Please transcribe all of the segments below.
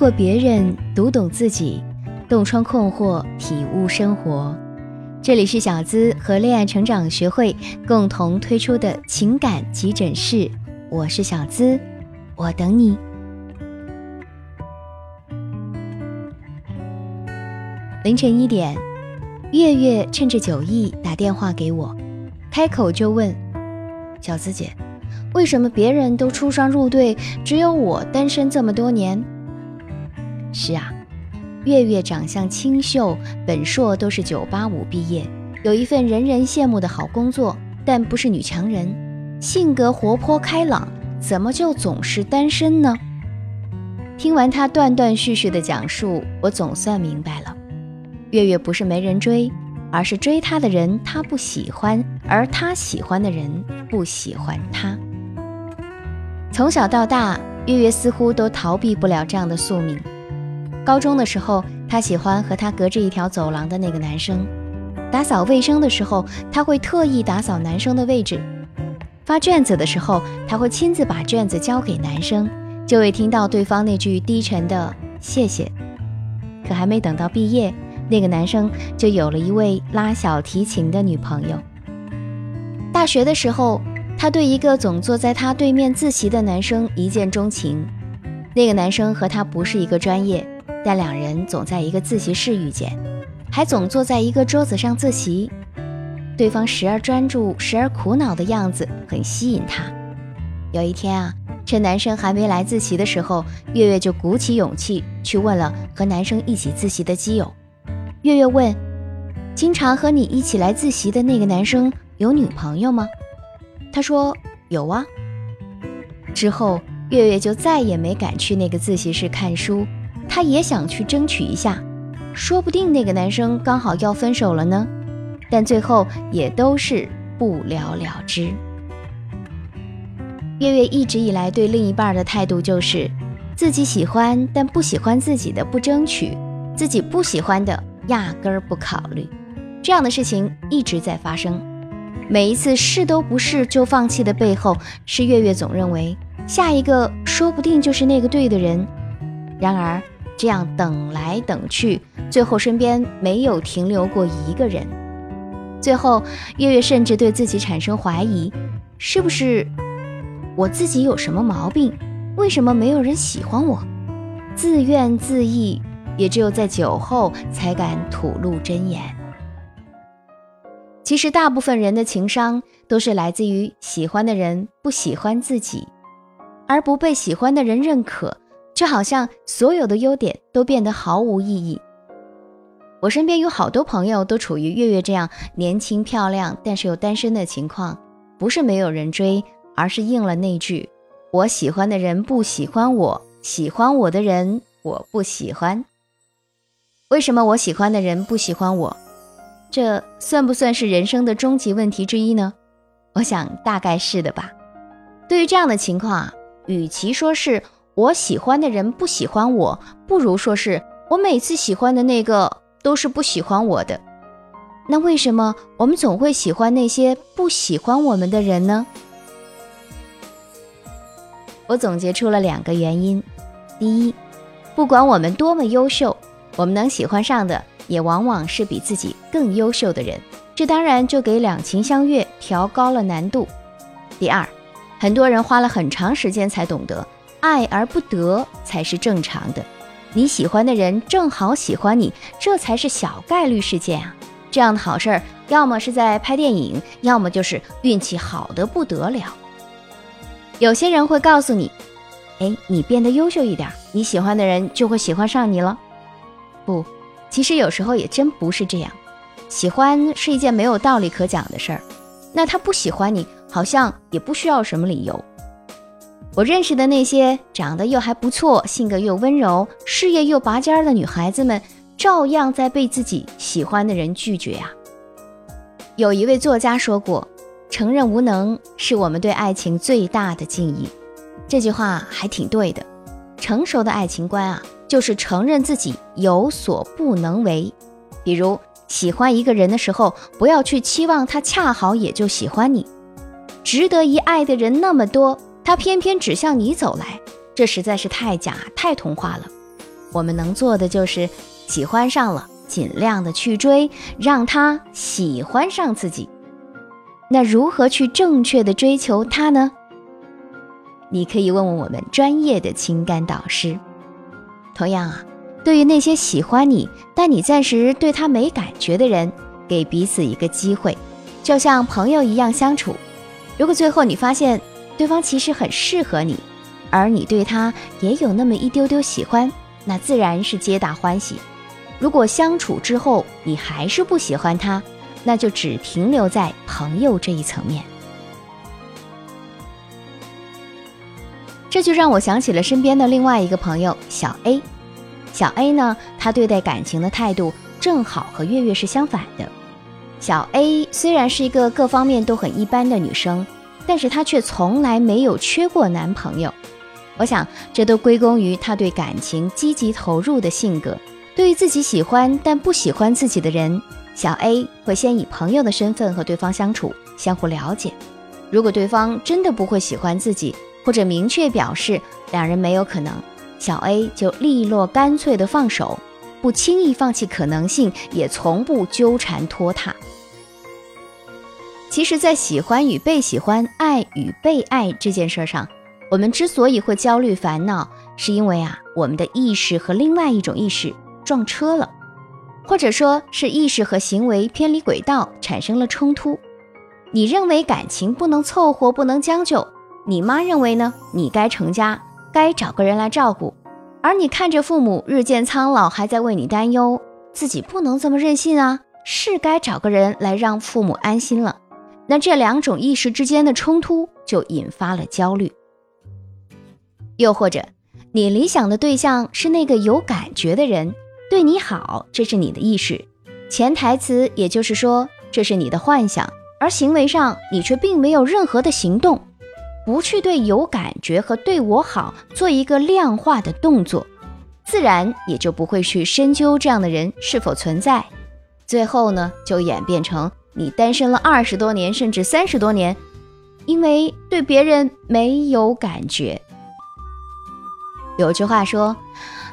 过别人，读懂自己，洞穿困惑，体悟生活。这里是小资和恋爱成长学会共同推出的情感急诊室，我是小资，我等你。凌晨一点，月月趁着酒意打电话给我，开口就问：“小资姐，为什么别人都出双入对，只有我单身这么多年？”是啊。月月长相清秀，本硕都是九八五毕业，有一份人人羡慕的好工作，但不是女强人，性格活泼开朗，怎么就总是单身呢？听完他断断续续的讲述，我总算明白了，月月不是没人追，而是追她的人他不喜欢，而他喜欢的人不喜欢他。从小到大，月月似乎都逃避不了这样的宿命。高中的时候，他喜欢和他隔着一条走廊的那个男生。打扫卫生的时候，他会特意打扫男生的位置。发卷子的时候，他会亲自把卷子交给男生，就会听到对方那句低沉的“谢谢”。可还没等到毕业，那个男生就有了一位拉小提琴的女朋友。大学的时候，他对一个总坐在他对面自习的男生一见钟情。那个男生和他不是一个专业。但两人总在一个自习室遇见，还总坐在一个桌子上自习。对方时而专注，时而苦恼的样子很吸引他。有一天啊，趁男生还没来自习的时候，月月就鼓起勇气去问了和男生一起自习的基友。月月问：“经常和你一起来自习的那个男生有女朋友吗？”他说：“有啊。”之后，月月就再也没敢去那个自习室看书。他也想去争取一下，说不定那个男生刚好要分手了呢。但最后也都是不了了之。月月一直以来对另一半的态度就是，自己喜欢但不喜欢自己的不争取，自己不喜欢的压根儿不考虑。这样的事情一直在发生。每一次试都不试就放弃的背后，是月月总认为下一个说不定就是那个对的人。然而。这样等来等去，最后身边没有停留过一个人。最后，月月甚至对自己产生怀疑：是不是我自己有什么毛病？为什么没有人喜欢我？自怨自艾，也只有在酒后才敢吐露真言。其实，大部分人的情商都是来自于喜欢的人不喜欢自己，而不被喜欢的人认可。就好像所有的优点都变得毫无意义。我身边有好多朋友都处于月月这样年轻漂亮但是又单身的情况，不是没有人追，而是应了那句“我喜欢的人不喜欢我，喜欢我的人我不喜欢”。为什么我喜欢的人不喜欢我？这算不算是人生的终极问题之一呢？我想大概是的吧。对于这样的情况啊，与其说是。我喜欢的人不喜欢我，不如说是我每次喜欢的那个都是不喜欢我的。那为什么我们总会喜欢那些不喜欢我们的人呢？我总结出了两个原因：第一，不管我们多么优秀，我们能喜欢上的也往往是比自己更优秀的人，这当然就给两情相悦调高了难度。第二，很多人花了很长时间才懂得。爱而不得才是正常的，你喜欢的人正好喜欢你，这才是小概率事件啊！这样的好事儿，要么是在拍电影，要么就是运气好的不得了。有些人会告诉你，哎，你变得优秀一点，你喜欢的人就会喜欢上你了。不，其实有时候也真不是这样。喜欢是一件没有道理可讲的事儿，那他不喜欢你，好像也不需要什么理由。我认识的那些长得又还不错、性格又温柔、事业又拔尖儿的女孩子们，照样在被自己喜欢的人拒绝啊。有一位作家说过：“承认无能是我们对爱情最大的敬意。”这句话还挺对的。成熟的爱情观啊，就是承认自己有所不能为。比如喜欢一个人的时候，不要去期望他恰好也就喜欢你。值得一爱的人那么多。他偏偏只向你走来，这实在是太假、太童话了。我们能做的就是喜欢上了，尽量的去追，让他喜欢上自己。那如何去正确的追求他呢？你可以问问我们专业的情感导师。同样啊，对于那些喜欢你但你暂时对他没感觉的人，给彼此一个机会，就像朋友一样相处。如果最后你发现对方其实很适合你，而你对他也有那么一丢丢喜欢，那自然是皆大欢喜。如果相处之后你还是不喜欢他，那就只停留在朋友这一层面。这就让我想起了身边的另外一个朋友小 A。小 A 呢，他对待感情的态度正好和月月是相反的。小 A 虽然是一个各方面都很一般的女生，但是她却从来没有缺过男朋友。我想，这都归功于她对感情积极投入的性格。对于自己喜欢但不喜欢自己的人，小 A 会先以朋友的身份和对方相处，相互了解。如果对方真的不会喜欢自己，或者明确表示两人没有可能，小 A 就利落干脆的放手，不轻易放弃可能性，也从不纠缠拖沓。其实，在喜欢与被喜欢、爱与被爱这件事上，我们之所以会焦虑烦恼，是因为啊，我们的意识和另外一种意识撞车了，或者说是意识和行为偏离轨道，产生了冲突。你认为感情不能凑合，不能将就。你妈认为呢？你该成家，该找个人来照顾，而你看着父母日渐苍老，还在为你担忧，自己不能这么任性啊，是该找个人来让父母安心了。那这两种意识之间的冲突就引发了焦虑。又或者，你理想的对象是那个有感觉的人，对你好，这是你的意识，潜台词也就是说这是你的幻想，而行为上你却并没有任何的行动。不去对有感觉和对我好做一个量化的动作，自然也就不会去深究这样的人是否存在。最后呢，就演变成你单身了二十多年，甚至三十多年，因为对别人没有感觉。有句话说，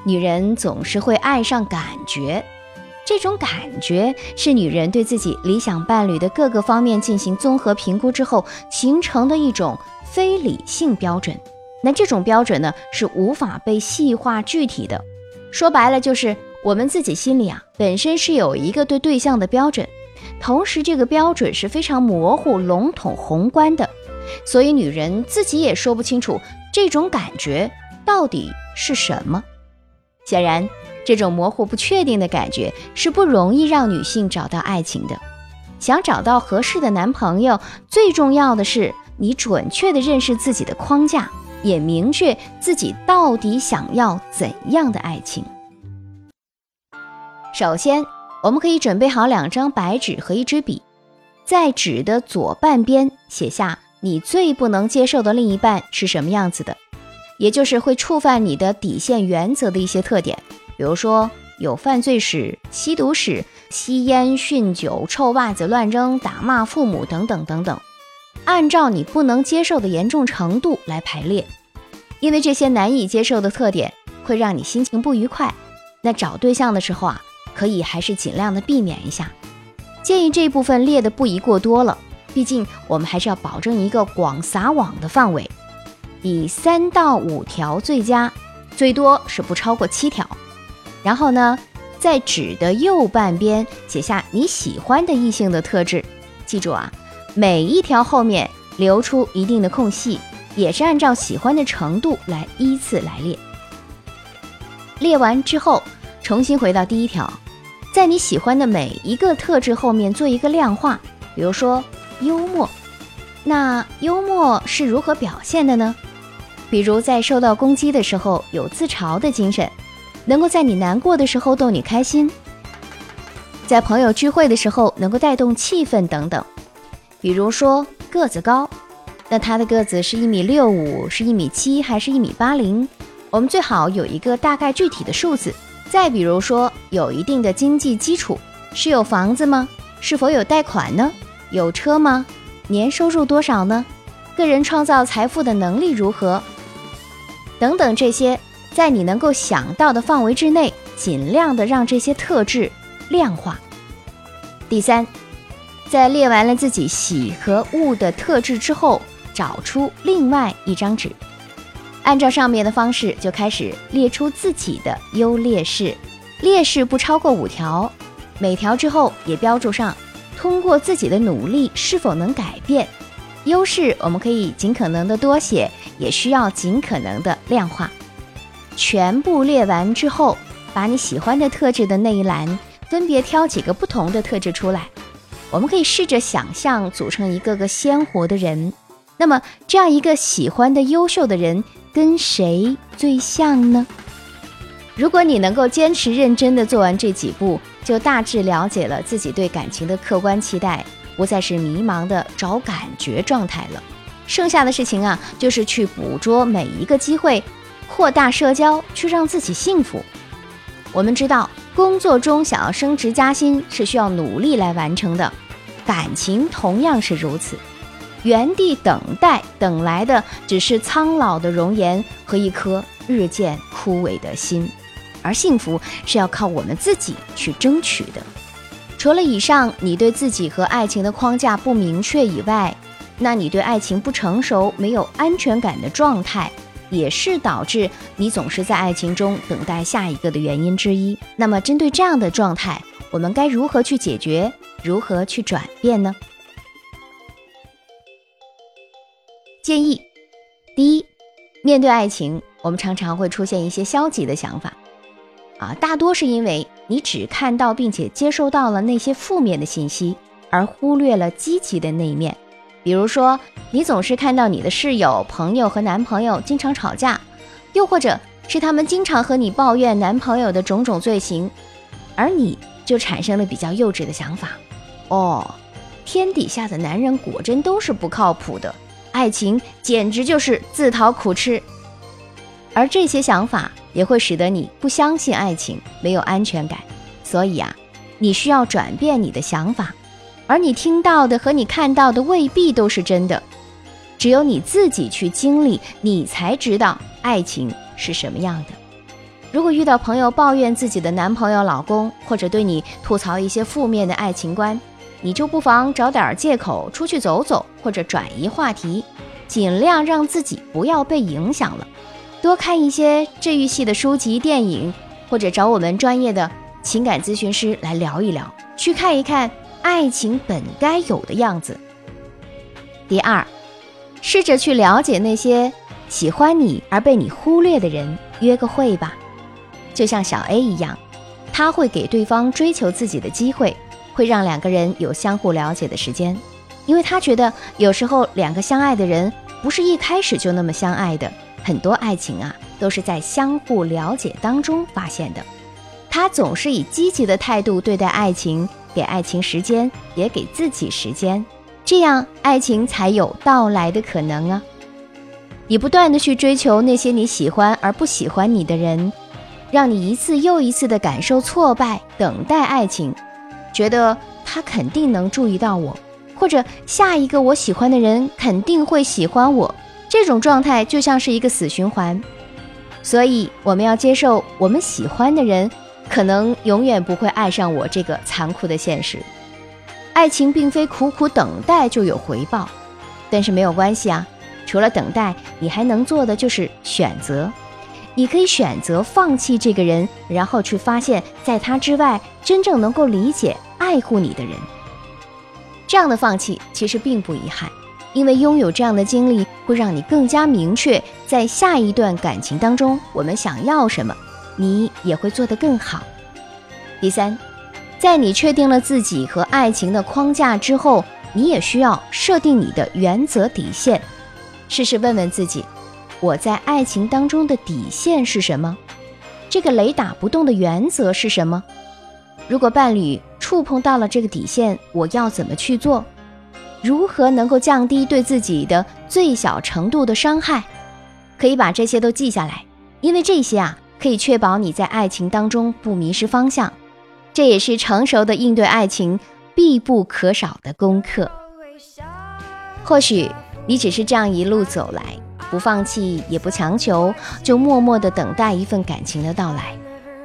女人总是会爱上感觉，这种感觉是女人对自己理想伴侣的各个方面进行综合评估之后形成的一种。非理性标准，那这种标准呢是无法被细化具体的。说白了就是我们自己心里啊本身是有一个对对象的标准，同时这个标准是非常模糊、笼统、宏观的，所以女人自己也说不清楚这种感觉到底是什么。显然，这种模糊不确定的感觉是不容易让女性找到爱情的。想找到合适的男朋友，最重要的是。你准确地认识自己的框架，也明确自己到底想要怎样的爱情。首先，我们可以准备好两张白纸和一支笔，在纸的左半边写下你最不能接受的另一半是什么样子的，也就是会触犯你的底线原则的一些特点，比如说有犯罪史、吸毒史、吸烟、酗酒、臭袜子乱扔、打骂父母等等等等。按照你不能接受的严重程度来排列，因为这些难以接受的特点会让你心情不愉快。那找对象的时候啊，可以还是尽量的避免一下。建议这部分列的不宜过多了，毕竟我们还是要保证一个广撒网的范围，以三到五条最佳，最多是不超过七条。然后呢，在纸的右半边写下你喜欢的异性的特质，记住啊。每一条后面留出一定的空隙，也是按照喜欢的程度来依次来列。列完之后，重新回到第一条，在你喜欢的每一个特质后面做一个量化。比如说幽默，那幽默是如何表现的呢？比如在受到攻击的时候有自嘲的精神，能够在你难过的时候逗你开心，在朋友聚会的时候能够带动气氛等等。比如说个子高，那他的个子是一米六五，是一米七，还是一米八零？我们最好有一个大概具体的数字。再比如说有一定的经济基础，是有房子吗？是否有贷款呢？有车吗？年收入多少呢？个人创造财富的能力如何？等等这些，在你能够想到的范围之内，尽量的让这些特质量化。第三，在列完了自己喜和恶的特质之后，找出另外一张纸，按照上面的方式就开始列出自己的优劣势，劣势不超过五条，每条之后也标注上，通过自己的努力是否能改变。优势我们可以尽可能的多写，也需要尽可能的量化。全部列完之后，把你喜欢的特质的那一栏分别挑几个不同的特质出来。我们可以试着想象组成一个个鲜活的人。那么，这样一个喜欢的优秀的人跟谁最像呢？如果你能够坚持认真的做完这几步，就大致了解了自己对感情的客观期待。不再是迷茫的找感觉状态了，剩下的事情啊，就是去捕捉每一个机会，扩大社交，去让自己幸福。我们知道，工作中想要升职加薪是需要努力来完成的，感情同样是如此。原地等待等来的只是苍老的容颜和一颗日渐枯萎的心，而幸福是要靠我们自己去争取的。除了以上，你对自己和爱情的框架不明确以外，那你对爱情不成熟、没有安全感的状态，也是导致你总是在爱情中等待下一个的原因之一。那么，针对这样的状态，我们该如何去解决？如何去转变呢？建议：第一，面对爱情，我们常常会出现一些消极的想法。啊，大多是因为你只看到并且接受到了那些负面的信息，而忽略了积极的那一面。比如说，你总是看到你的室友、朋友和男朋友经常吵架，又或者是他们经常和你抱怨男朋友的种种罪行，而你就产生了比较幼稚的想法：哦，天底下的男人果真都是不靠谱的，爱情简直就是自讨苦吃。而这些想法。也会使得你不相信爱情，没有安全感。所以啊，你需要转变你的想法。而你听到的和你看到的未必都是真的，只有你自己去经历，你才知道爱情是什么样的。如果遇到朋友抱怨自己的男朋友、老公，或者对你吐槽一些负面的爱情观，你就不妨找点借口出去走走，或者转移话题，尽量让自己不要被影响了。多看一些治愈系的书籍、电影，或者找我们专业的情感咨询师来聊一聊，去看一看爱情本该有的样子。第二，试着去了解那些喜欢你而被你忽略的人，约个会吧。就像小 A 一样，他会给对方追求自己的机会，会让两个人有相互了解的时间，因为他觉得有时候两个相爱的人不是一开始就那么相爱的。很多爱情啊，都是在相互了解当中发现的。他总是以积极的态度对待爱情，给爱情时间，也给自己时间，这样爱情才有到来的可能啊！你不断的去追求那些你喜欢而不喜欢你的人，让你一次又一次的感受挫败，等待爱情，觉得他肯定能注意到我，或者下一个我喜欢的人肯定会喜欢我。这种状态就像是一个死循环，所以我们要接受我们喜欢的人可能永远不会爱上我这个残酷的现实。爱情并非苦苦等待就有回报，但是没有关系啊。除了等待，你还能做的就是选择。你可以选择放弃这个人，然后去发现在他之外真正能够理解、爱护你的人。这样的放弃其实并不遗憾。因为拥有这样的经历，会让你更加明确，在下一段感情当中，我们想要什么，你也会做得更好。第三，在你确定了自己和爱情的框架之后，你也需要设定你的原则底线。试试问问自己，我在爱情当中的底线是什么？这个雷打不动的原则是什么？如果伴侣触碰到了这个底线，我要怎么去做？如何能够降低对自己的最小程度的伤害？可以把这些都记下来，因为这些啊，可以确保你在爱情当中不迷失方向。这也是成熟的应对爱情必不可少的功课。或许你只是这样一路走来，不放弃也不强求，就默默的等待一份感情的到来。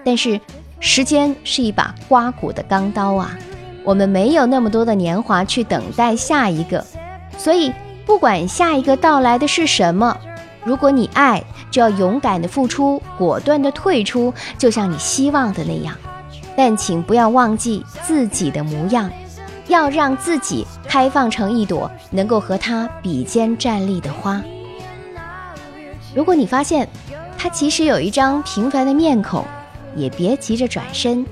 但是时间是一把刮骨的钢刀啊，我们没有那么多的年华去等待下一个，所以不管下一个到来的是什么，如果你爱，就要勇敢的付出，果断的退出，就像你希望的那样。但请不要忘记自己的模样，要让自己开放成一朵能够和他比肩站立的花。如果你发现他其实有一张平凡的面孔，也别急着转身，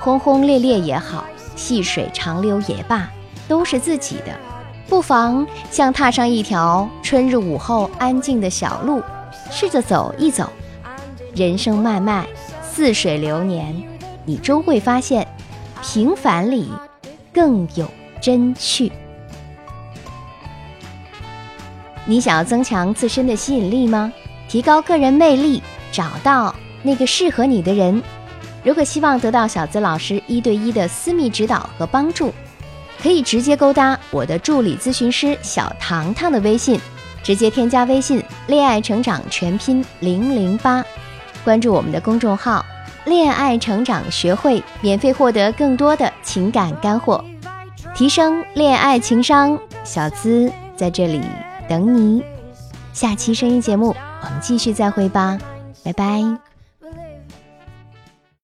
轰轰烈烈也好，细水长流也罢，都是自己的。不妨像踏上一条春日午后安静的小路，试着走一走。人生漫漫，似水流年。你终会发现，平凡里更有真趣。你想要增强自身的吸引力吗？提高个人魅力，找到那个适合你的人。如果希望得到小资老师一对一的私密指导和帮助，可以直接勾搭我的助理咨询师小糖糖的微信，直接添加微信“恋爱成长全拼零零八”，关注我们的公众号。恋爱成长学会，免费获得更多的情感干货，提升恋爱情商。小资在这里等你，下期声音节目我们继续再会吧，拜拜。